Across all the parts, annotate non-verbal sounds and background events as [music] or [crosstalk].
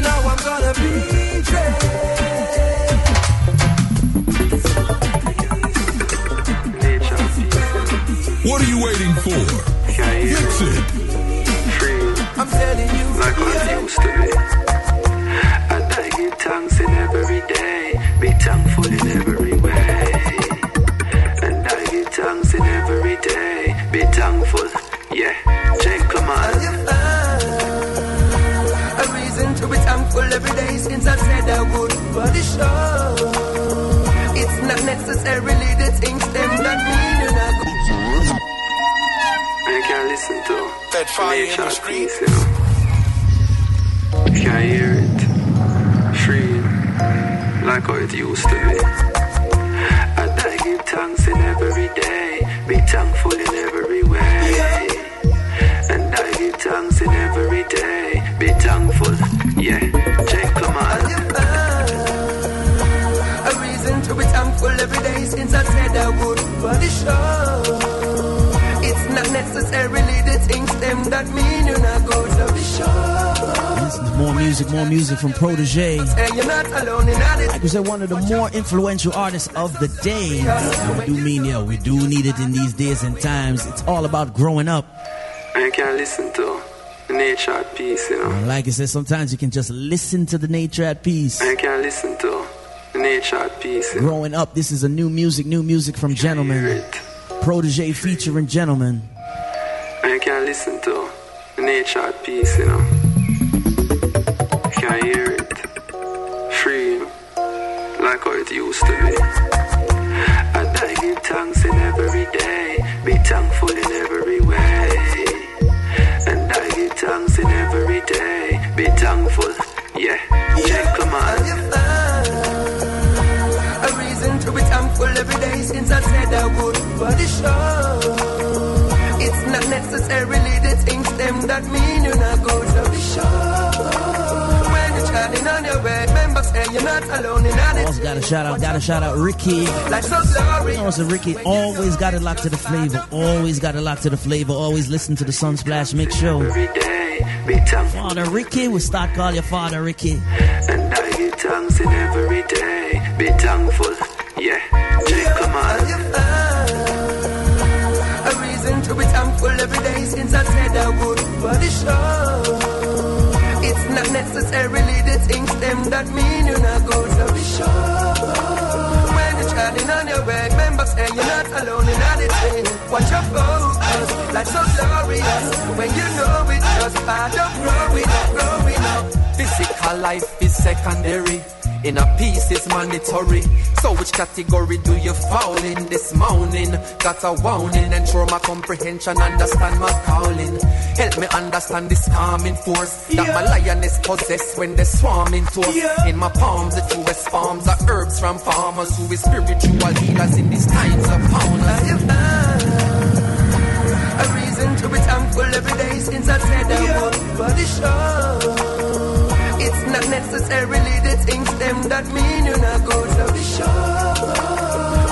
now I'm gonna be Fire in the nature street. peace, you know. You hear it, free, like how it used to be. And I give thanks in every day, be thankful in every way. And I give thanks in every day, be thankful. Yeah, gentlemen. A reason to be thankful every day since I said I would. But the show, that mean you're not good. So the show, Listen to more music, more music from Protoje. and you're not alone in all Like we said, one of the more influential artists of the day. And we do mean, yo, we do need it in these days and times. It's all about growing up. I can listen to nature at peace, you know. And like I said, sometimes you can just listen to the nature at peace. I can listen to nature at peace, you know. Growing up, this is a new music, new music from Gentleman. Protoje featuring Gentleman. I can listen to nature peace, you know. Can hear it, free, like how it used to be. And I give thanks in every day, be thankful in every way. And I give thanks in every day, be thankful. Yeah, gentlemen. A reason to be thankful every day since I said I would. But it's not necessarily the things them that mean you're not good. So the show, when you're chatting on your way, remember saying you're not alone in Also got a shout out, got a shout out Ricky. Like so sorry. You know, so Ricky always got it locked to the flavor. Always got it locked to the flavor. Always listen to the Sunsplash Mix Show. Every day, be thankful. Father Ricky, we start call your father Ricky. And I give thanks in every day, be thankful. Yeah, gentlemen. A every day since I said I would. But the show, it's not necessarily the things them that mean you're not good. So the show, when you're chatting on your way, remember saying you're not alone in anything. Watch your focus, like so glorious. When you know it, just part of growing up, growing up. Physical life is secondary. Inner piece is mandatory. So which category do you fall in this morning? Got a warning and through my comprehension, understand my calling. Help me understand this calming force that my lioness possess when they swarm into us. In my palms, the truest forms are herbs from farmers who is spiritual healers in these times of. A reason to be thankful every day since I said I would. But the show, it's not necessarily the things them that mean you're not good. So the show,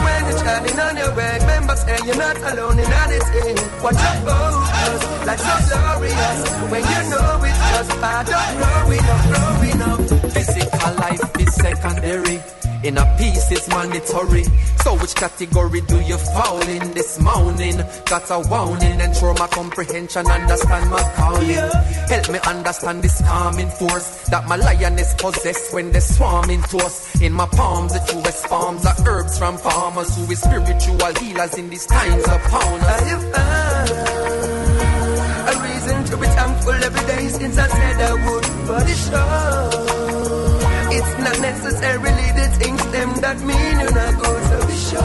when you're chatting on your way, remember say you're not alone in anything. Watch your focus, like so glorious. When you know it's just part of growing up, growing up. Physical life is secondary. Inner peace is mandatory. So which category do you fall in this morning? Got a warning and my comprehension, understand my calling. Help me understand this calming force that my lioness possess when they swarm into us. In my palms, the truest forms are herbs from farmers who is spiritual healers in these times of fauna. A reason to be thankful every day since I said I would. But it's not necessarily the things them that mean you're not good. So the show,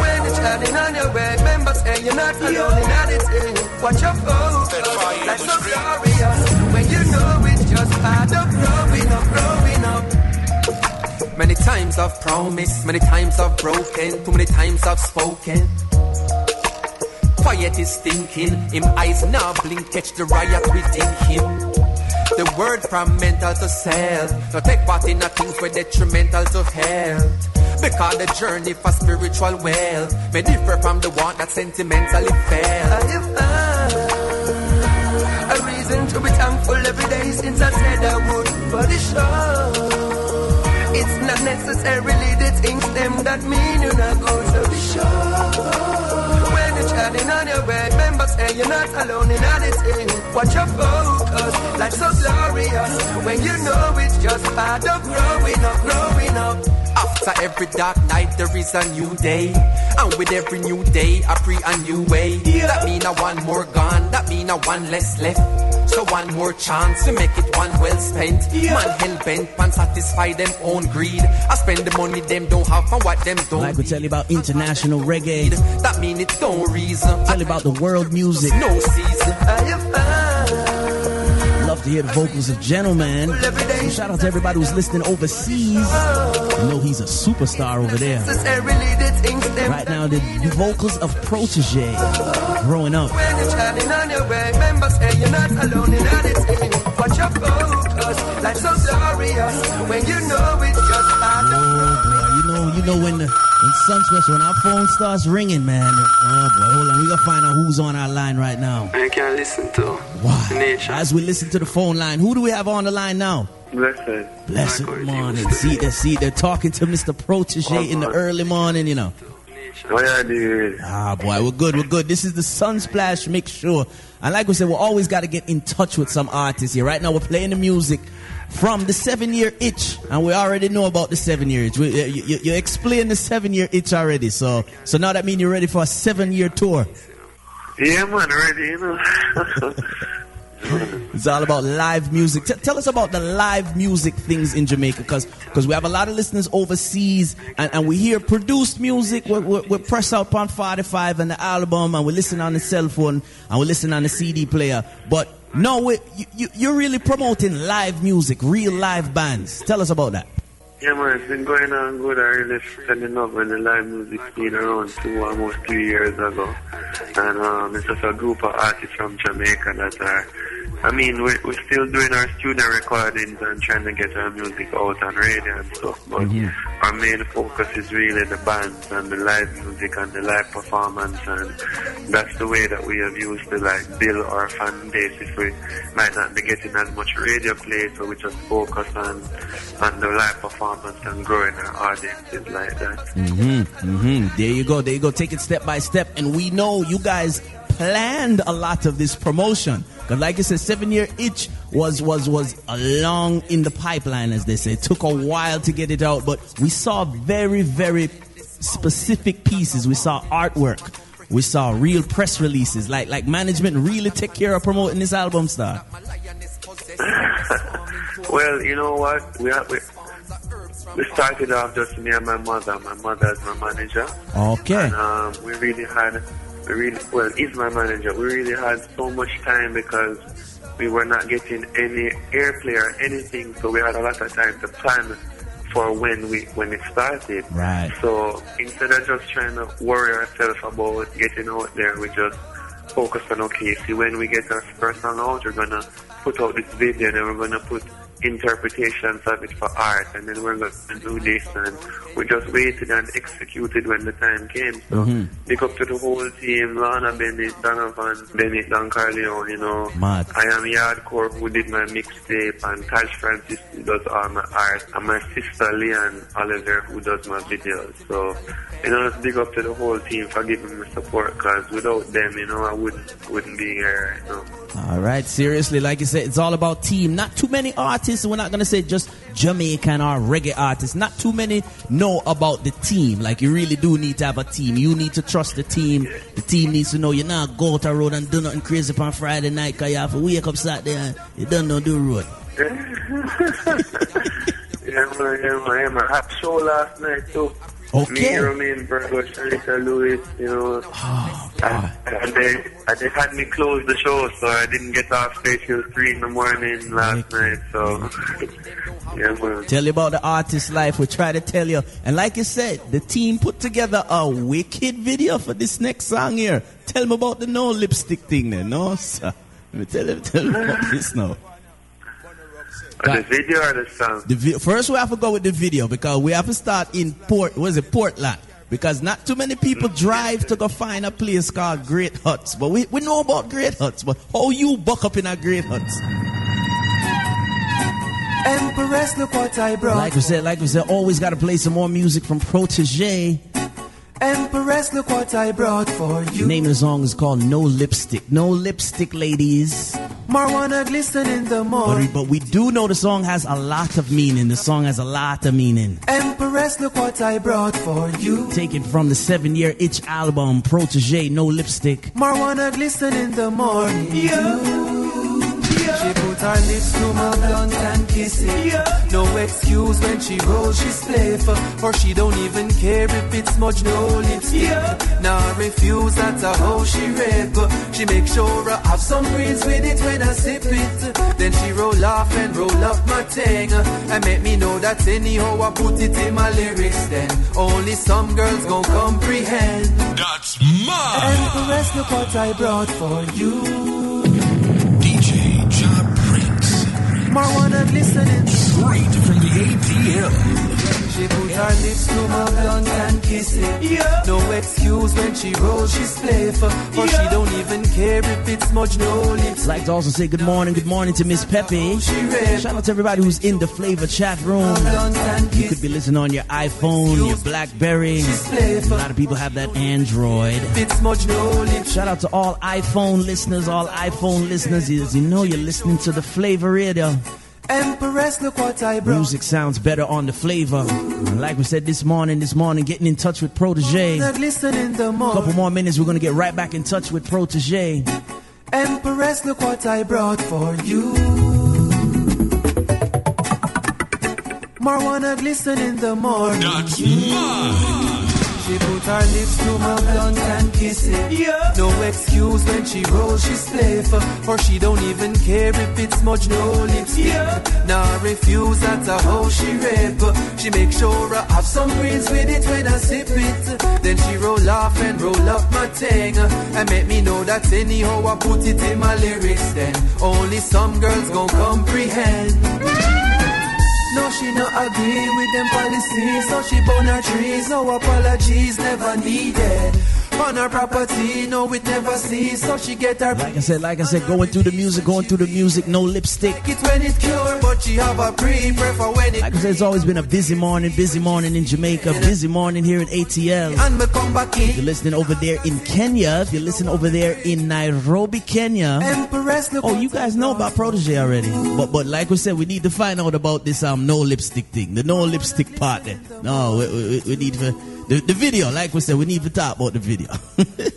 when you're chatting on your way, remember saying you're not alone in anything. Watch your focus, like so glorious. When you know it's just part of growing up, growing up. Many times I've promised, many times I've broken, too many times I've spoken. Quiet is thinking, him eyes now blink, catch the riot within him. The word from mental to self. No take part in a things where detrimental to health. Because the journey for spiritual wealth may differ from the one that sentimentally felt. I have found a reason to be thankful every day since I said I would. But it's sure it's not necessarily the things them that mean you're not good. to be sure when you're chatting on your way, remember say you're not alone in anything. Watch your focus, like so glorious. When you know it's just part of growing up, growing up. After every dark night, there is a new day. And with every new day, I pray a new way. That mean a one more gone, that mean a one less left. So one more chance to make it one well spent. Man hell bent, man satisfy them own greed. I spend the money them don't have and what them don't. Like we tell you about international reggae. That mean it don't reason. Tell you about the world music. No season. To hear the vocals of Gentleman. So shout out to everybody who's listening overseas. I know he's a superstar over there. necessarily the things them Right now, the vocals of Protoje growing up. When you're shining on your way, remember say you're not alone in anything. Watch your focus, like so glorious. When you know it's just part of oh, boy, you know, you know when the when Sunswest, when our phone starts ringing, man. Oh boy, hold on, we gotta find out who's on our line right now. I can't listen to Why? nature. As we listen to the phone line, who do we have on the line now? Blessed. Blessed Michael morning. See, they see, they're talking to Mr. Protoje in the early morning, you know. What are you Ah, boy, we're good, we're good. This is the Sunsplash Mix Show. And like we said, we always got to get in touch with some artists here. Right now, we're playing the music from the seven year itch. And we already know about the seven year itch. We, you, you, you explained the seven year itch already. So, so now that means you're ready for a seven year tour. Yeah, man, ready, you know. [laughs] It's all about live music. T- tell us about the live music things in Jamaica, because because we have a lot of listeners overseas, and, and we hear produced music. We, we, we press out on 45 and the album, and we listen on the cell phone, and we listen on the CD player. But no, you, you're really promoting live music, real live bands. Tell us about that. Yeah, man, it's been going on good. I really standing up when the live music scene around two, almost three years ago. And um, it's just a group of artists from Jamaica that are, I mean, we're, we're still doing our studio recordings and trying to get our music out on radio and stuff. But our main focus is really the bands and the live music and the live performance. And that's the way that we have used to like build our fan base if we might not be getting as much radio play. So we just focus on, on the live performance and growing our audiences like that. hmm There you go. There you go. Take it step by step. And we know you guys planned a lot of this promotion. Because like I said, seven year itch was was was long in the pipeline, as they say. It took a while to get it out, but we saw very, very specific pieces. We saw artwork. We saw real press releases. Like like management really take care of promoting this album star. [laughs] Well, you know what? We, are, we we started off just me and my mother. My mother is my manager. Okay. And um, we really had, we really, well, he's my manager. We really had so much time because we were not getting any airplay or anything, so we had a lot of time to plan for when we when it started. Right. So instead of just trying to worry ourselves about getting out there, we just focus on okay, see when we get our first out, we're gonna put out this video and then we're gonna put interpretations of it for art and then we're gonna do this and we just waited and executed when the time came. So mm-hmm. big up to the whole team, Lorna Bennett, Donovan, Bennett, Don Corleon, you know. Mad. I am Yardcore who did my mixtape and Tash Francis who does all my art and my sister Leanne Oliver who does my videos. So, you know, just big up to the whole team for giving me support because without them, you know, I wouldn't wouldn't be here, you know. All right, seriously, like you said, it's all about team. Not too many artists, we're not to say just Jamaican or reggae artists. Not too many know about the team. Like, you really do need to have a team. You need to trust the team. The team needs to know you're not to go the road and do nothing crazy on Friday night because you have to wake up Saturday and you don't know the road. [laughs] Yeah, man, yeah, man, yeah, man. Had show last night too. Okay. Me, Romain Virgo, Sharita Lewis, you know. Oh, and, and they and they had me close the show, so I didn't get off stage till three in the morning last night. So, [laughs] yeah, man. Tell you about the artist life. We try to tell you. And like you said, the team put together a wicked video for this next song here. Tell me about the no lipstick thing then, no, sir. Let me tell you, tell about this now. The video or the song? The vi- first we have to go with the video because we have to start in Port. Was it Portland? Because not too many people mm. drive to go find a place called Great Huts. But we, we know about Great Huts. But how you buck up in a Great Huts? Empress, look what I brought. Like we said, like we said, always got to play some more music from Protoje. Empress, look what I brought for you. The Name of the song is called No Lipstick. No Lipstick, ladies. Marijuana glisten in the But morning. we, but we do know the song has a lot of meaning. The song has a lot of meaning. Empress, look what I brought for you. Taken from the seven year itch album, Protoje, No Lipstick. Marijuana glisten in the morning. She put her lips to my blunt and kiss it. No excuse when she rolls, she's playful. Or she don't even care if it's smudge, no lipstick. Now I refuse, that's a how she rape. She make sure I have some greens with it when I sip it. Then she roll off and roll up my thing. And make me know that anyhow I put it in my lyrics. Then only some girls gon' comprehend. That's mine. Empress, look what I brought for you. Prince. Marijuana glistening. Straight from the ATL. She put her lips to my blunt and kiss it. No excuse when she rolls, she's playful. Or she don't even care if it's much no lips. Like to also say good morning, good morning to Miss. Oh, she rape. Shout out to everybody who's in the flavor chat room. You could be listening on your iPhone, your Blackberry. A lot of people have that Android. If it's much no lips. Shout out to all iPhone listeners, all iPhone listeners. You know, you're listening to the Flavor Radio. Empress, look what I brought. Music sounds better on the Flavor. Like we said this morning, this morning, getting in touch with Protoje. Marijuana the couple more minutes, we're gonna get right back in touch with Protoje. Empress, look what I brought for you. Marijuana glisten in the morning. That's mine. She put her lips to my blunt and kiss it. No excuse when she rolls, she's playful. Or she don't even care if it's much no lipstick. Now I refuse, that's a how she rape. She make sure I have some greens with it when I sip it. Then she roll off and roll up my thing. And make me know that anyhow I put it in my lyrics. Then only some girls gon' comprehend. No, she not agree with them policies, so she burn her trees. No apologies, never needed. On her property, no, it never sees, so she get her Like I said, like I said, going through the music, going through the music, no lipstick. it when it cure, but she have a pre-prefer when it Like I said, it's always been a busy morning, busy morning in Jamaica, busy morning here in ATL. and me come back If you're listening over there in Kenya, if you're listening over there in Nairobi, Kenya. Oh, you guys know about Protoje already. But but like we said, we need to find out about this um no lipstick thing, the no lipstick part. There. No, we, we, we need to the, the video. Like we said, we need to talk about the video. [laughs]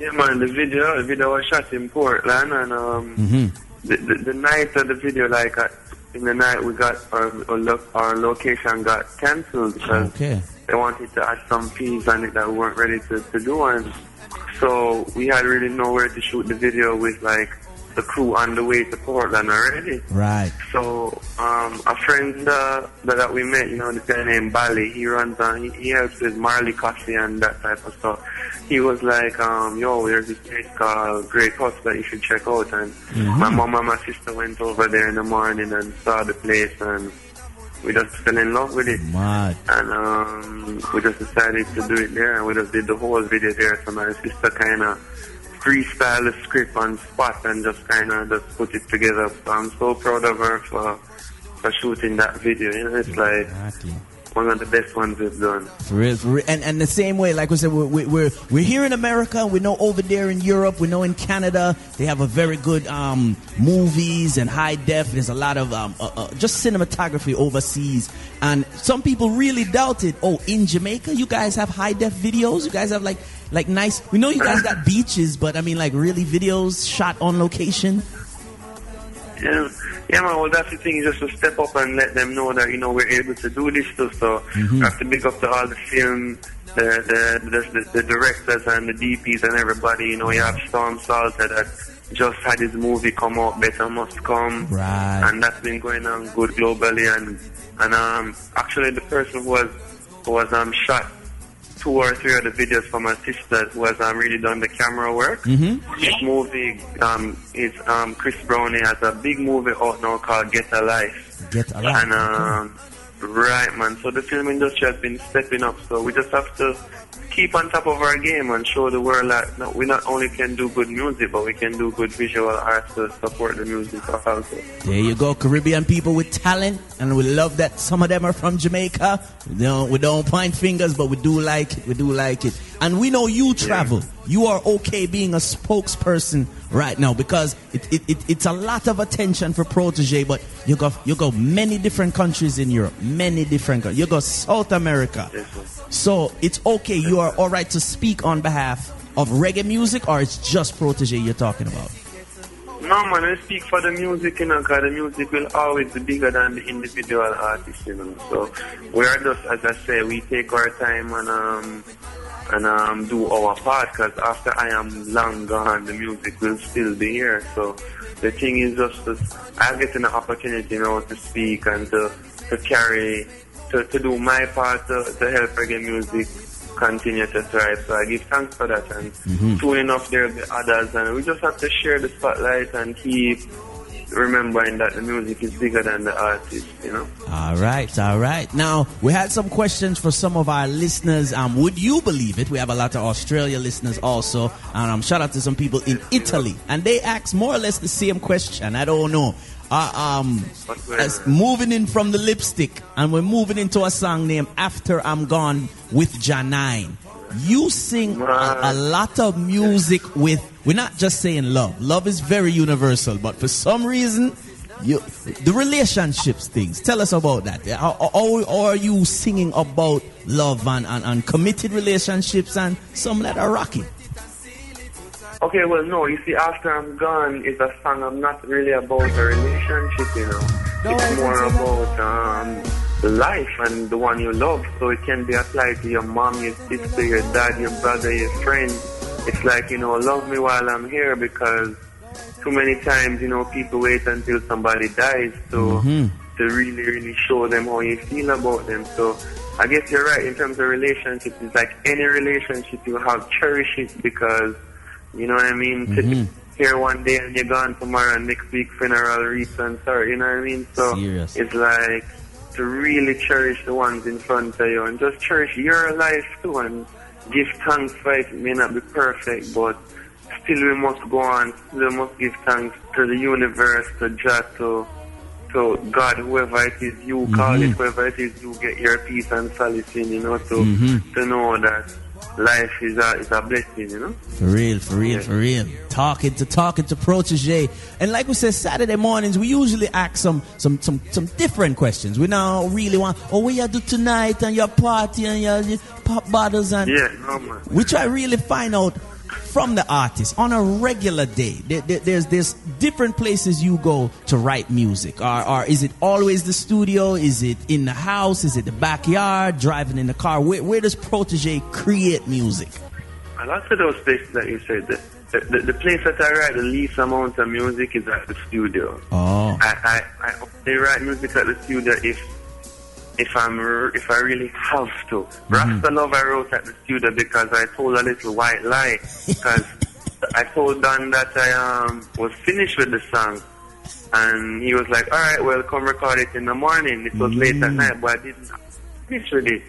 Yeah, man, the video, the video was shot in Portland, and um, Mm-hmm. the, the the night of the video, like uh, in the night, we got our our, lo- our location got cancelled because okay. they wanted to add some fees on it that we weren't ready to, to do, and so we had really nowhere to shoot the video with like the crew on the way to Portland already. Right. So um, a friend uh, that, that we met, you know, this guy named Bali, he runs on, he, he helps with Marley Coffee and that type of stuff. He was like, um, yo, there's this place called Great House that you should check out. And my mom and my sister went over there in the morning and saw the place and we just fell in love with it. Mad. And um, we just decided to do it there and we just did the whole video there. So my sister kind of freestyle the script on spot and just kind of just put it together. So I'm so proud of her for, for shooting that video. You know, it's like Exactly. one of the best ones we've done. For real, for real. And, and the same way, like we said, we're, we're, we're, we're here in America. We know over there in Europe, we know in Canada, they have a very good um, movies and high def. There's a lot of um, uh, uh, just cinematography overseas. And some people really doubted, oh, in Jamaica, you guys have high def videos? You guys have like, like nice, we know you guys got beaches, but I mean like really videos shot on location? Yeah, yeah, man. Well, that's the thing. Just to step up and let them know that you know we're able to do this stuff. So I have to big up to all the film, the the, the the the directors and the DPs and everybody. You know, you have Storm Saulter that just had his movie come out, Better Must Come, Right. and that's been going on good globally. And and um, actually, the person who was who was um shot two or three of the videos for my sister who has um, really done the camera work. Mm-hmm. This movie um, is um, Chris Brownie has a big movie out now called Get a Life. Get a life. And um, right, man. So the film industry has been stepping up. So we just have to keep on top of our game and show the world that we not only can do good music, but we can do good visual art to support the music also. There you go, Caribbean people with talent, and we love that some of them are from Jamaica. We don't, we don't point fingers, but we do like it. We do like it, and we know you travel. You are okay being a spokesperson right now because it, it, it, it's a lot of attention for Protoje, but you go you go many different countries in Europe, many different. countries. You go South America, Yes, so it's okay. You are all right to speak on behalf of reggae music, or it's just Protoje you're talking about. No, man, I speak for the music, you know, because the music will always be bigger than the individual artist, you know. So we are just, as I say, we take our time and um and um do our part, because after I am long gone, the music will still be here. So the thing is just that I get an opportunity, you know, to speak and to to carry, to, to do my part to, to help reggae music continue to thrive. So I give thanks for that. And soon enough, there will be others. And we just have to share the spotlight and keep remembering that the music is bigger than the artist, you know? All right, all right. Now we had some questions for some of our listeners. Um, would you believe it? We have a lot of Australia listeners also, and um, shout out to some people in Italy, and they asked more or less the same question. I don't know. Uh, um, as moving in from the lipstick, and we're moving into a song named "After I'm Gone" with Janine. You sing a, a lot of music with. We're not just saying love. Love is very universal, but for some reason, you the relationships things. Tell us about that. How, how, how are you singing about love and, and, and committed relationships and some that are rocky? Okay, well, no, you see, After I'm Gone is a song I'm not really about a relationship, you know. it's more about um, life and the one you love. So it can be applied to your mom, your sister, your dad, your brother, your friend. It's like, you know, love me while I'm here because too many times, you know, people wait until somebody dies to, mm-hmm. to really, really show them how you feel about them. So I guess you're right in terms of relationships. It's like any relationship you have, cherish it because, you know what I mean? To- mm-hmm. Here one day and you're gone tomorrow and next week funeral wreath and sorry, you know what I mean? So Serious. it's like to really cherish the ones in front of you and just cherish your life too and give thanks for it. It may not be perfect, but still we must go on. Still we must give thanks to the universe, to Jah, to, to God, whoever it is you call it, mm-hmm. whoever it is you get your peace and solace in, you know, to, mm-hmm. to know that life is a, is a blessing, you know. For real, for real, for real. Talking to talking to Protoje, and like we said, Saturday mornings we usually ask some some some some different questions. We now really want, oh, what you do tonight and your party and your, your pop bottles and Yeah, no man. we try really find out from the artist on a regular day. There, there- there's there's different places you go to write music. Or, or is it always the studio? Is it in the house? Is it the backyard? Driving in the car? Where, where does Protoje create music? A lot of those places that you said, the, the, the, the place that I write the least amount of music is at the studio. Oh. I, I, I only write music at the studio if if I'm if I really have to. Mm-hmm. Rasta Love I wrote at the studio because I told a little white lie because [laughs] I told Don that I um was finished with the song. And he was like, all right, well, come record it in the morning. It was late at mm. night, but I didn't finish with it.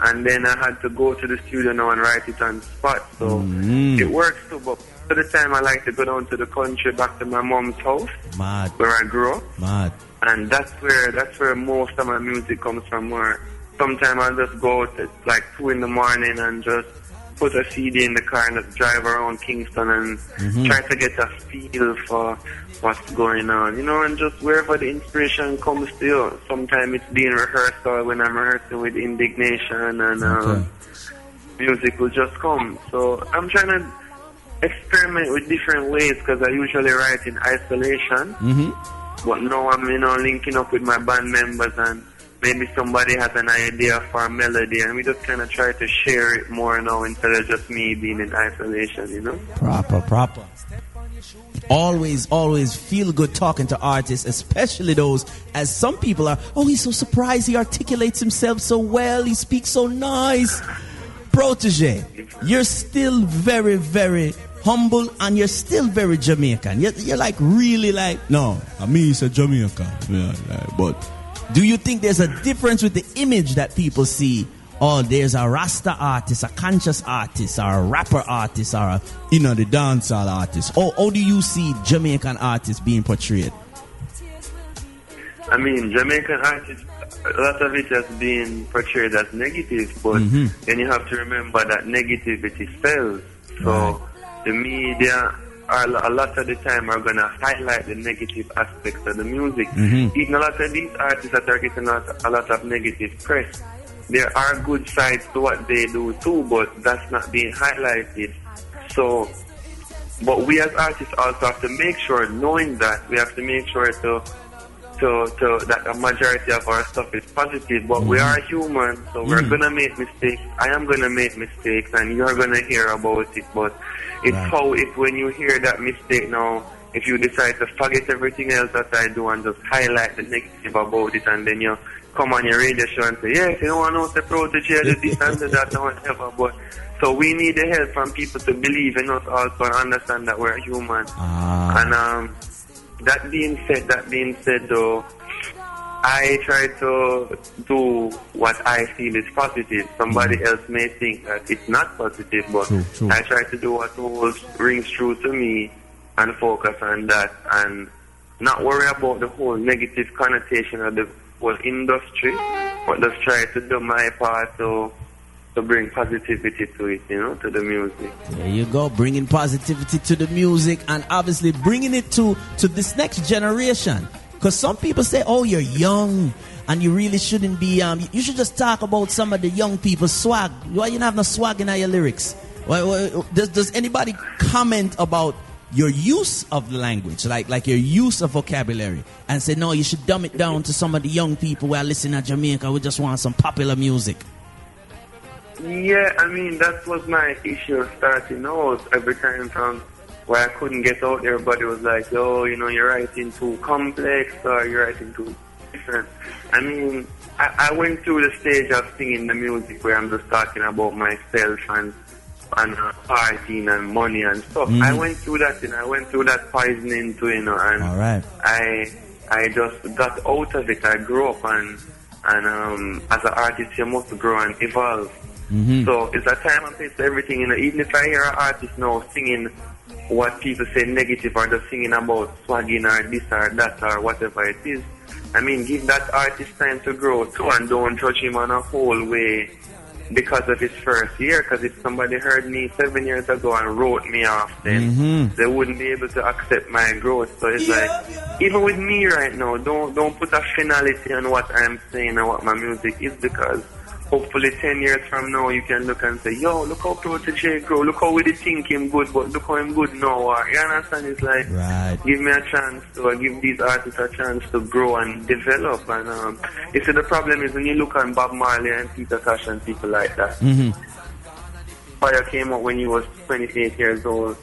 And then I had to go to the studio now and write it on spot. So mm. it works too, but for the time I like to go down to the country, back to my mom's house Mad, where I grew up mad. And that's where that's where most of my music comes from. Where sometimes I'll just go out at like two in the morning and just put a CD in the car and just drive around Kingston and try to get a feel for what's going on, you know, and just wherever the inspiration comes to you. Sometimes it's being rehearsed or when I'm rehearsing with Indiggnation and um, music will just come. So I'm trying to experiment with different ways because I usually write in isolation. But now I'm, you know, linking up with my band members and maybe somebody has an idea for a melody and we just kind of try to share it more now instead of just me being in isolation, you know? Proper, proper. Always, always feel good talking to artists, especially those as some people are. Oh, he's so surprised. He articulates himself so well. He speaks so nice. Protege, you're still very, very humble and you're still very Jamaican. You're, you're like really like, no, I mean is a Jamaican. Yeah, but do you think there's a difference with the image that people see? Oh, there's a Rasta artist, a conscious artist, or a rapper artist, or a, you know, the dancehall artist. Or how do you see Jamaican artists being portrayed? I mean, Jamaican artists, a lot of it has been portrayed as negative, but mm-hmm. then you have to remember that negativity sells. So right. The media are a lot of the time are gonna highlight the negative aspects of the music. Mm-hmm. Even a lot of these artists that are getting a lot of negative press, there are good sides to what they do too, but that's not being highlighted. So, but we as artists also have to make sure, knowing that, we have to make sure to to, to that a majority of our stuff is positive, but mm-hmm. we are human, so mm-hmm. we're mm. gonna make mistakes. I am gonna make mistakes, and you're gonna hear about it. But it's right. how if when you hear that mistake now, if you decide to forget everything else that I do and just highlight the negative about it, and then you come on your radio show and say, yes, you want to know the Protoje, the this and the [laughs] that, and whatever. But so we need the help from people to believe in us also and understand that we're human. Ah. And um, that being said, that being said though, I try to do what I feel is positive. Somebody mm else may think that it's not positive, but true, true. I try to do what holds, rings true to me and focus on that and not worry about the whole negative connotation of the whole industry, but just try to do my part to to bring positivity to it, you know, to the music. There you go, bringing positivity to the music and obviously bringing it to, to this next generation. Because some people say, oh, you're young and you really shouldn't be, um, you should just talk about some of the young people's swag. Why you don't have no swag in your lyrics? Why, why, does, does anybody comment about your use of the language, like like your use of vocabulary, and say no, you should dumb it down to some of the young people who are listening to Jamaica. We just want some popular music. Yeah, I mean, that was my issue starting out. Every time from where I couldn't get out, everybody was like, oh, you know, you're writing too complex or you're writing too different. I mean, I, I went through the stage of singing the music where I'm just talking about myself and and uh, partying and money and stuff. Mm. I went through that and I went through that poisoning too, you know, and All right. I I just got out of it. I grew up and and um, as an artist you must grow and evolve. Mm-hmm. So it's a time and place for everything. You know, even if I hear an artist now singing what people say negative or just singing about swagging or this or that or whatever it is, I mean, give that artist time to grow too and don't judge him on a whole way because of his first year. Because if somebody heard me seven years ago and wrote me off, then mm-hmm. they wouldn't be able to accept my growth. So it's yeah, like, yeah. even with me right now, don't don't put a finality on what I'm saying and what my music is because hopefully 10 years from now you can look and say, yo, look how Protoje grow, look how we did think him good, but look how him good now. You understand? It's like, right. give me a chance to, uh, give these artists a chance to grow and develop. And um, you see, the problem is when you look at Bob Marley and Peter Tosh and people like that, mm-hmm. Fire came out when he was 28 years old.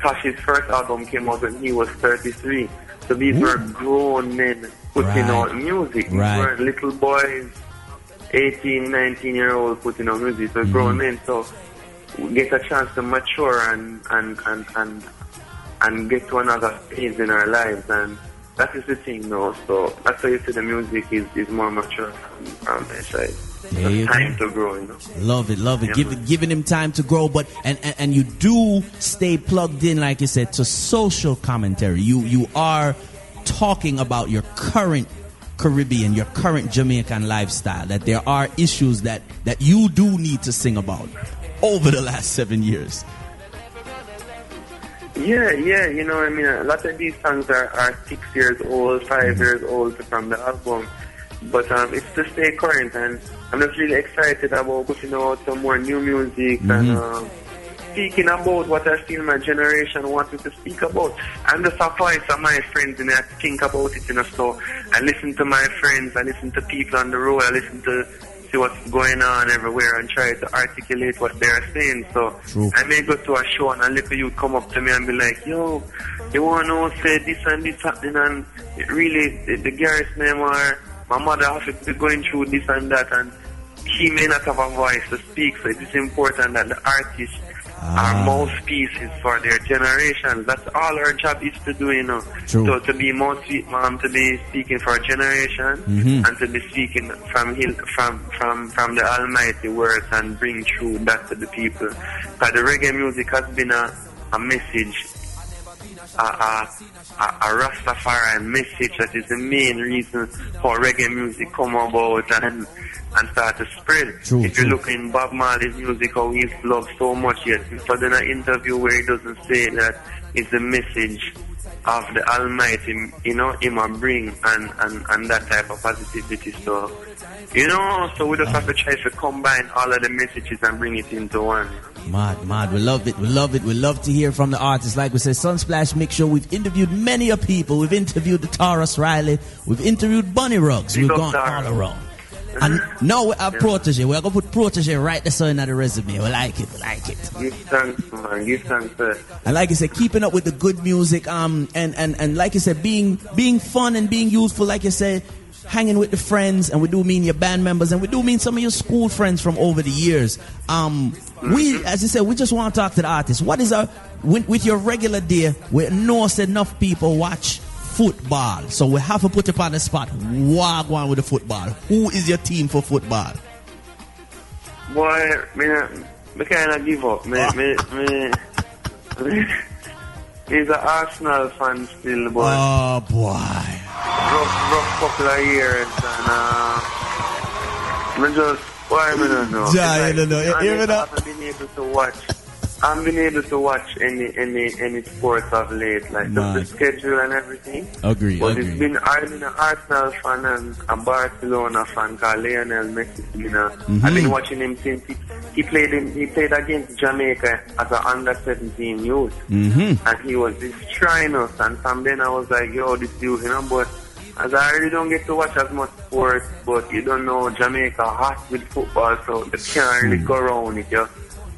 Tosh's first album came out when he was 33. So these Ooh. were grown men putting right. out music. These were little boys 18, 19 year old putting on music, so mm-hmm. grown men, so get a chance to mature and, and, and, and, and get to another phase in our lives. And that is the thing now. So that's why you see the music is, is more mature my side. There time go. to grow, you know. Love it, love it. Yeah, Give, giving him time to grow, but and, and and you do stay plugged in, like you said, to social commentary. You you are talking about your current Caribbean, your current Jamaican lifestyle, that there are issues that, that you do need to sing about over the last seven years. Yeah, yeah, you know, I mean, a lot of these songs are, are six years old, 5 mm-hmm. years old from the album, but um, it's to stay current, and I'm just really excited about putting out some more new music mm-hmm. and um, speaking about what I feel my generation wanted to speak about. I'm just a voice of my friends and I think about it, you know, so I listen to my friends, I listen to people on the road, I listen to see what's going on everywhere and try to articulate what they're saying. So True. I may go to a show and a little you come up to me and be like, yo, you want to know, say this and this happening and it really the, the Garris name or my mother has to be going through this and that and he may not have a voice to speak, so it is important that the artist Ah. are mouthpieces for their generation. That's all our job is to do, you know. True. So to be mouthpiece, um, to be speaking for a generation, Mhm. and to be speaking from him, from from from the Almighty words and bring true that to the people. But the reggae music has been a a message, a a, a, a Rastafari message that is the main reason for reggae music come about and and start to spread. True, if you look in Bob Marley's music, how he's loved so much yet, but in an interview where he doesn't say that it's the message of the Almighty, you know, him a bring and, and, and that type of positivity. So, you know, so we just have to try to combine all of the messages and bring it into one. Mad, mad. We love it. We love it. We love to hear from the artists. Like we said, Sunsplash Mix Show. We've interviewed many a people. We've interviewed the Tarrus Riley. We've interviewed Bunny Ruggs. Big We've gone all around. And now we have Protoje. We're gonna put Protoje right there so in the resume. We like it. We like it. Give thanks, man. Give thanks, sir. And like you said, keeping up with the good music, um, and, and, and like you said, being being fun and being useful. like you said, hanging with the friends, and we do mean your band members, and we do mean some of your school friends from over the years. Um, we, as you said, we just want to talk to the artists. What is our with, with your regular day? We know enough people watch football, so we have to put you on the spot. What going with the football? Who is your team for football? Boy, me, me kind of give up. Me, me, me, [laughs] me, he's an Arsenal fan still, boy. Oh boy! rough, rough couple of years, and uh, me just, why me don't know. Ja, It's you don't know. and You- you I haven't been able to watch. I haven't been able to watch any any any sports of late, like the, the schedule and everything. Agree, But agree. it's been I've been an Arsenal fan and a Barcelona fan called Lionel Messi. You know, Mm-hmm. I've been watching him since he, he played in, he played against Jamaica as an under 17 youth, Mm-hmm. and he was destroying us. And from then I was like, yo, this dude, you know, but. As I really don't get to watch as much sports, but you don't know Jamaica hot with football, so they can't really go around it. You,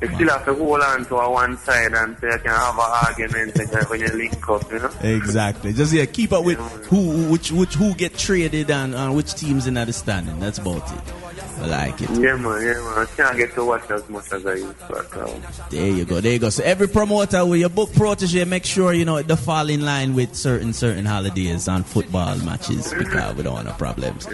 you still have to hold on to a one side and so you can have an argument when you link up, you know. Exactly. Just yeah, keep up with who which which who get traded and, and which teams in the standing. That's about it. I like it. Yeah, man, yeah, man. I can't get to watch as much as I used to. There you go. There you go. So every promoter with your book Protoje, make sure you know the fall in line with certain certain holidays and football matches because we don't want no problems.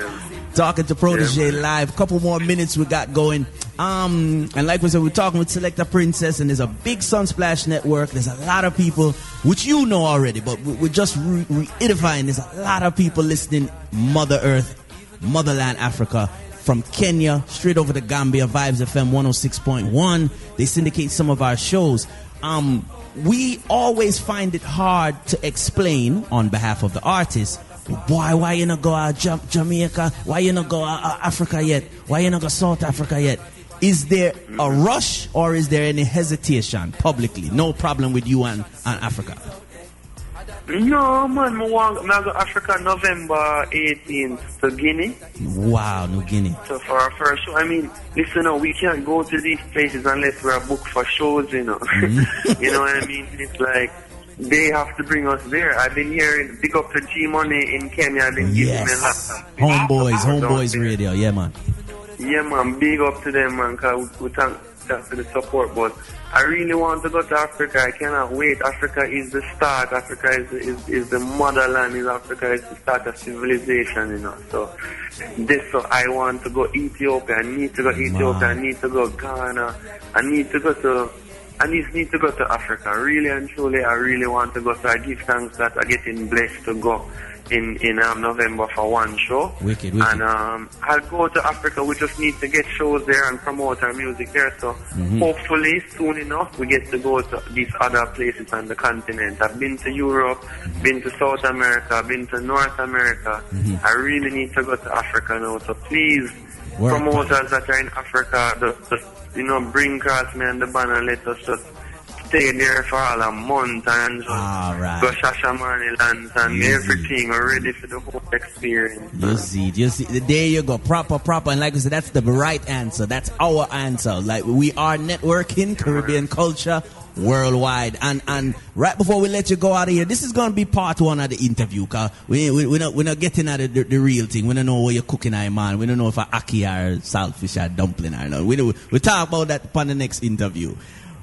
Talking to Protoje live. Couple more minutes we got going. Um, and like we said, we're talking with Selector Princess, and there's a big Sunsplash network. There's a lot of people, which you know already, but we- we're just re- reiterifying. There's a lot of people listening. Mother Earth, Motherland Africa, from Kenya straight over to Gambia, Vibes FM 106.1. They syndicate some of our shows. Um, we always find it hard to explain on behalf of the artist. Why, why you not go Jam- Jamaica? Why you not go uh, uh, Africa yet? Why you not go South Africa yet? Is there a rush or is there any hesitation publicly? No problem with you and, and Africa. No, man, I go Africa November 18th to Guinea. Wow, New Guinea. So for our first show, I mean, listen, we can't go to these places unless we're booked for shows, you know. Mm-hmm. [laughs] you know what I mean? It's like they have to bring us there. I've been hearing big up to G Money in Kenya. I've been giving them Yes. Homeboys, Homeboys. Radio. Yeah, man. Yeah, man, big up to them, man, because we, we thank thanks for the support. But I really want to go to Africa. I cannot wait. Africa is the start. Africa is, is, is the motherland. Is Africa is the start of civilization, you know. So this, so I want to go Ethiopia. I need to go Ethiopia. I need to go Ghana. I need to go to. I need, need to go to Africa. Really and truly, I really want to go. So I give thanks that I'm getting blessed to go in in um, November for one show. Wicked, wicked. And um, I'll go to Africa. We just need to get shows there and promote our music there. So Mm-hmm. hopefully, soon enough, we get to go to these other places on the continent. I've been to Europe, been to South America, been to North America. Mm-hmm. I really need to go to Africa now. So please, Work, promoters that are in Africa, just, just you know, bring across me and the banner. Let us just stay there for all a month and just right. go Shashamane lands and Easy. everything. We're ready for the whole experience. You see, you see, there you go, proper, proper, and like I said, that's the right answer. That's our answer. Like we are networking Caribbean culture. worldwide. And and right before we let you go out of here, this is going to be part one of the interview. Cause we, we, we're, not, we're not getting at the, the, the real thing. We don't know what you're cooking, I man. We don't know if a aki or saltfish or dumpling or not. We, we, we talk about that upon the next interview.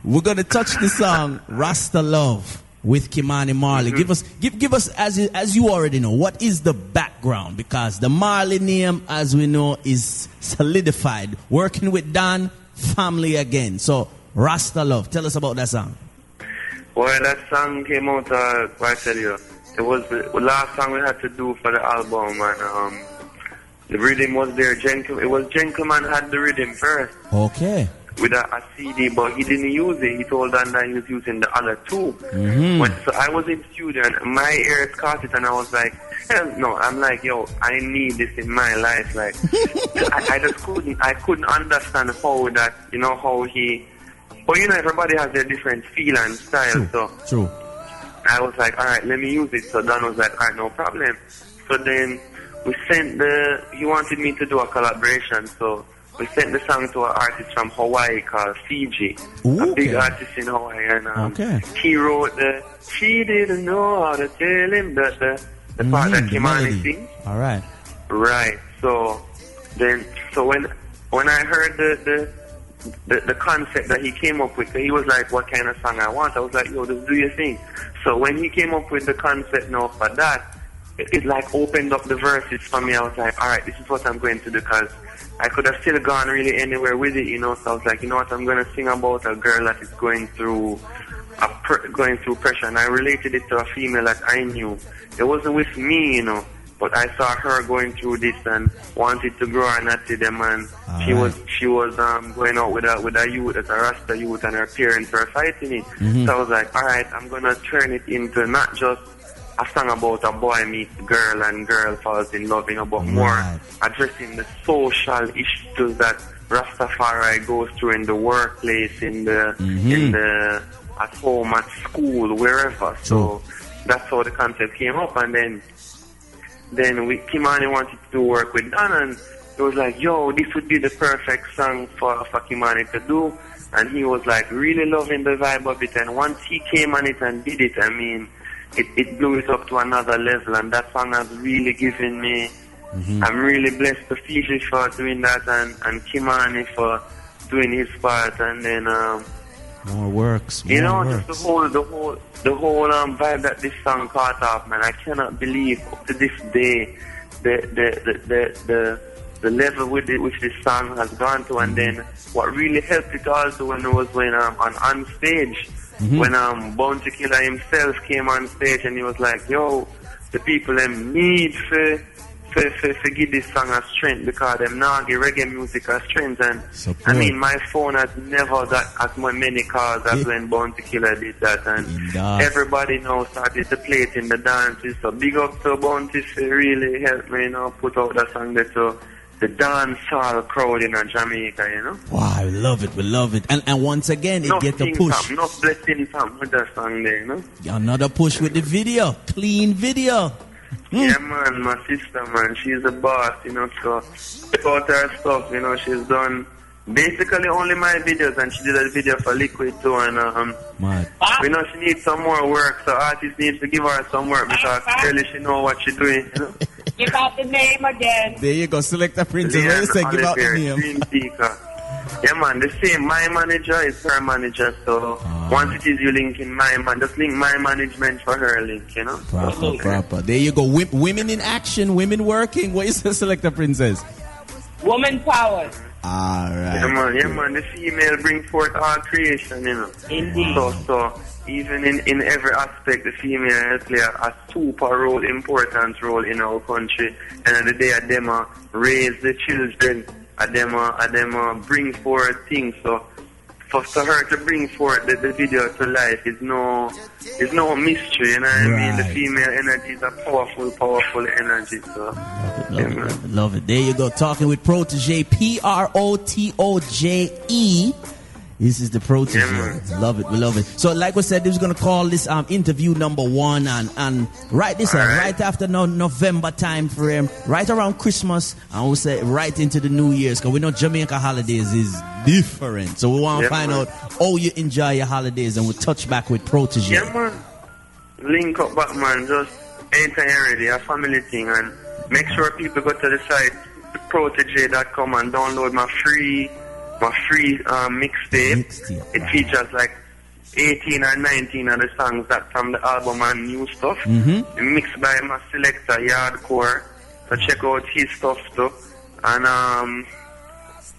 We're going to touch the song Rasta Love with Ky-Mani Marley. Mm-hmm. Give us, give, give us as you, as you already know, what is the background? Because the Marley name, as we know, is solidified. Working with Dan, family again. So Rasta Love, tell us about that song. Well, that song came out. Uh, I tell you, it was the last song we had to do for the album, and um, the rhythm was there. Gentle, it was Gentleman had the rhythm first. Okay with a, a, CD, but he didn't use it. He told that he was using the other 2 mm-hmm. When, so I was in studio and my ears caught it and I was like, hell no. I'm like, yo, I need this in my life. Like, [laughs] I, I, just couldn't, I couldn't understand how that, you know, how he, but you know, everybody has their different feel and style. True. So True. I was like, all right, let me use it. So Dan was like, all right, no problem. So then we sent the, he wanted me to do a collaboration. So we sent the song to an artist from Hawaii called Fiji, Ooh, a big okay. artist in Hawaii. And um, okay. he wrote the, she didn't know how to tell him that the, the mm-hmm, part that Ky-Mani sings. All right. Right. So then, so when when I heard the, the the, the concept that he came up with, he was like, what kind of song I want? I was like, yo, just do your thing. So when he came up with the concept now for that, it, it like opened up the verses for me. I was like, all right, this is what I'm going to do because I could have still gone really anywhere with it, you know. So I was like, you know what, I'm gonna sing about a girl that is going through a pr- going through pressure, and I related it to a female that I knew. It wasn't with me, you know, but I saw her going through this and wanted to grow and not to them, and All she right. was she was um going out with a with a youth, as a Rasta youth, and her parents were fighting it. Mhm. So I was like, all right, I'm gonna turn it into not just a song about a boy meets girl and girl falls in love, you know, but more addressing the social issues that Rastafari goes through in the workplace, in the Mhm. in the at home, at school, wherever. So that's how the concept came up, and then then we Ky-Mani wanted to work with Dan, and it was like, yo, this would be the perfect song for for Ky-Mani to do. And he was like really loving the vibe of it, and once he came on it and did it, I mean, it, it blew it up to another level, and that song has really given me. I'm really blessed to Fiji for doing that, and and Ky-Mani for doing his part, and then um, More works. More you know, works. just the whole, the whole, the whole um, vibe that this song caught off, man. I cannot believe up to this day the the the the, the, the level with it, which this song has gone to, and then what really helped it also when it was when um on on stage Mhm. when um Bounty Killer himself came on stage and he was like, "Yo, the people them need for." For, for, for give this song a strength because them now give reggae music a strength and I mean my phone has never got as many calls as Yeah. when Bounty Killer did that and Indeed. everybody now started to play it in the dances so big up to Bounty for really helped me you know put out that song there to the dance hall crowd in uh, Jamaica you know Wow, we love it. We love it. And and once again, it enough get a push. happen, enough blessings happen with that song there you know Another push with the video. Clean video. Yeah, man, my sister, man, she's a boss, you know, so check out her stuff, you know, she's done basically only my videos, and she did a video for Liquid too, and um, we know she needs some more work, so artists need to give her some work because clearly she know what she's doing, you know. [laughs] Give out the name again. There you go. Select a princess. What you say? Give out the name. Yeah, man, the same. My manager is her manager, so Ah. once it is you link in my man, just link my management for her link, you know. Proper, proper. There you go. Wi- women in action. Women working. What is the selector princess? Woman power. All Yeah, man, yeah, man. The female bring forth all creation, you know. Indeed. So, so even in, in every aspect, the female play a, a super role, important role in our country. And at the day, of them uh, raise the children, and them, uh, them uh, bring forward things. So, for, for her to bring forth the, the video to life is no, is no mystery. You know what I mean? The female energy is a powerful, powerful energy. So, Love it, love it, love it. There you go. Talking with Protoje, P R O T O J E. This is the Protoje. Yeah, love it. We love it. So, like we said, this is going to call this um, interview number one, and and right this right. right after no, November time frame, right around Christmas, and we'll say right into the New Year's, because we know Jamaica holidays is different. So we want to Yeah, find man. out how you enjoy your holidays, and we'll touch back with Protoje. Yeah, man. Link up back, man. Just anytime ready, a family thing. And make sure people go to the site, protoje.com, and download my free my free um, mixtape. Mixtape, It features like 18 or 19 of the songs that from the album and new stuff. Mm-hmm. Mixed by my selector, Yaadcore. So check out his stuff too. And um,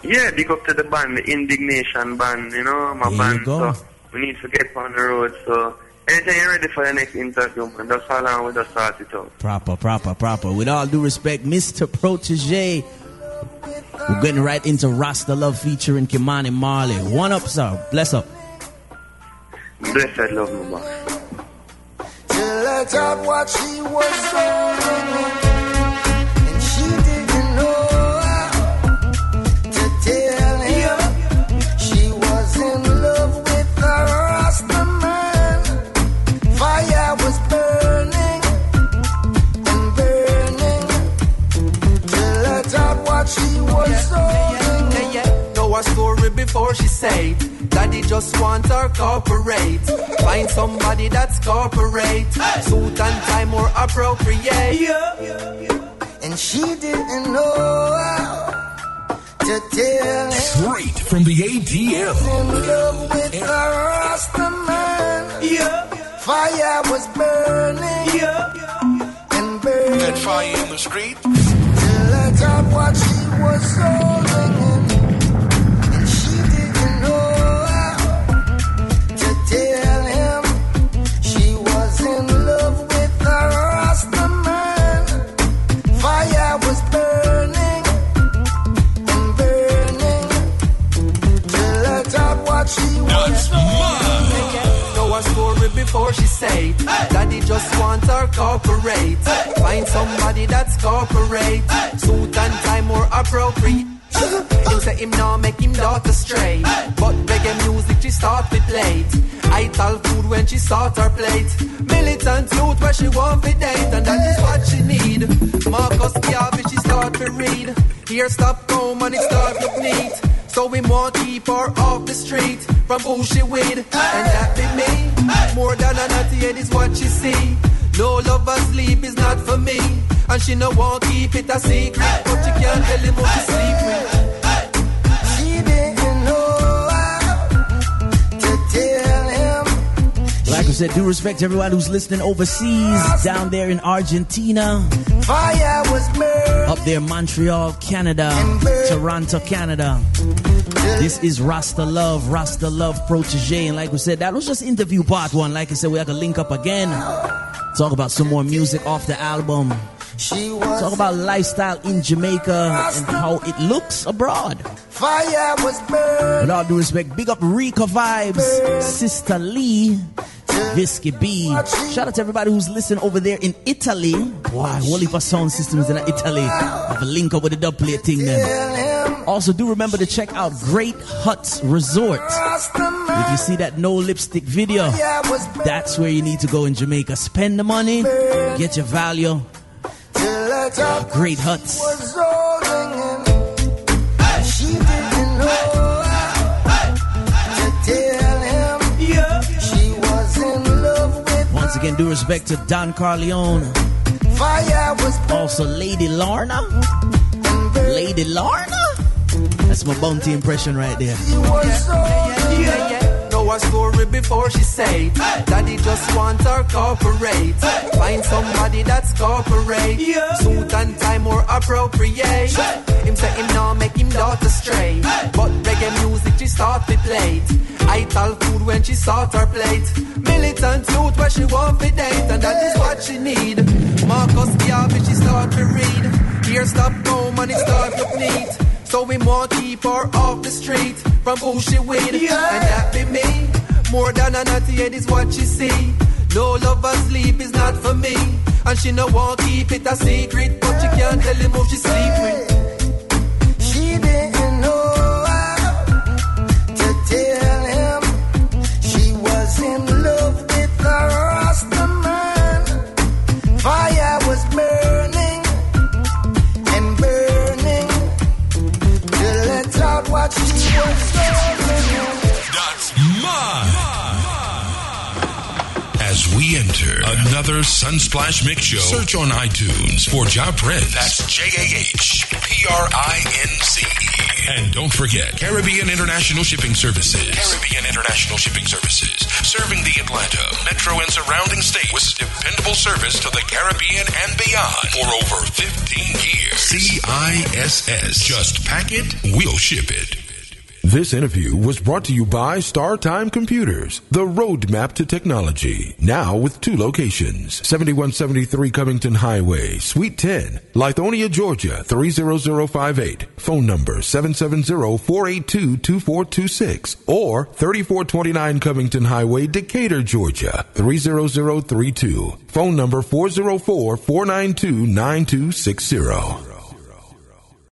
yeah, big up to the band, the Indiggnation band, you know, my There you band. go. So we need to get on the road. So anytime you're ready for the next interview, man, just follow on with us, sort it out. Proper, proper, proper. With all due respect, Mr. Protoje. We're getting right into Rasta Love featuring Ky-Mani Marley. One up, sir. Bless up. Bless Blessed love, my boss. She let out what she was Somebody that's corporate. Suit and tie more appropriate. [laughs] Him say him now make him daughter stray But reggae music she start to play I tell food when she start her plate. Militant youth where she want to date. And that is what she need. Marcus Garvey she start to read. Here stop home and it start look neat. So we want keep her off the street from who she with, and that be me. More than a naughty head is what she see. No love or sleep is not for me, and she no want keep it a secret, but she can't tell him who she sleep with. She didn't know how to tell him. Like I said, due respect to everyone who's listening overseas, down there in Argentina, Fire was up there Montreal, Canada, Toronto, Canada. This is Rasta Love, Rasta Love Protoje. And like we said, that was just interview part one. Like I said, we have to link up again. Talk about some more music off the album. She was Talk about lifestyle in Jamaica and how it looks abroad. fire was burning. With all due respect, big up Rika Vibes, Sister Lee, Visky B. Shout out to everybody who's listening over there in Italy. Wow, of sound systems in Italy. I have a link up with the dub plate thing then. Also, do remember to check out Great Huts Resort. If you see that no lipstick video, Fire was burning. that's where you need to go in Jamaica. Spend the money, get your value. Great Huts. Once again, due respect to Don Corleon. Also, Lady Lorna. Lady Lorna? That's my bounty impression right there. Know a story before she said Daddy just want her corporate Find somebody that's corporate Suit and tie more appropriate. Him say him now make him daughter stray. But reggae music she start to play I tell food when she start her plate. Militant youth where she want to date And that is what she need. Marcus Garvey she start to read. Here stop home and it start look neat so we want keep her off the street from who she with, and that be me. More than a naughty head is what she see. No love or sleep is not for me, and she no want keep it a secret, but she can't tell him who she sleep Sunsplash Mix Show, search on iTunes for Jah Prince. That's J A H P R I N C E. And don't forget Caribbean International Shipping Services. Caribbean International Shipping Services, serving the Atlanta, metro, and surrounding states with dependable service to the Caribbean and beyond for over 15 years. CISS. Just pack it, we'll ship it. This interview was brought to you by StarTime Computers, the roadmap to technology. Now with two locations 7173 Covington Highway, Suite 10, Lithonia, Georgia 30058. Phone number 770 482 2426 or 3429 Covington Highway, Decatur, Georgia 30032. Phone number 404 492 9260.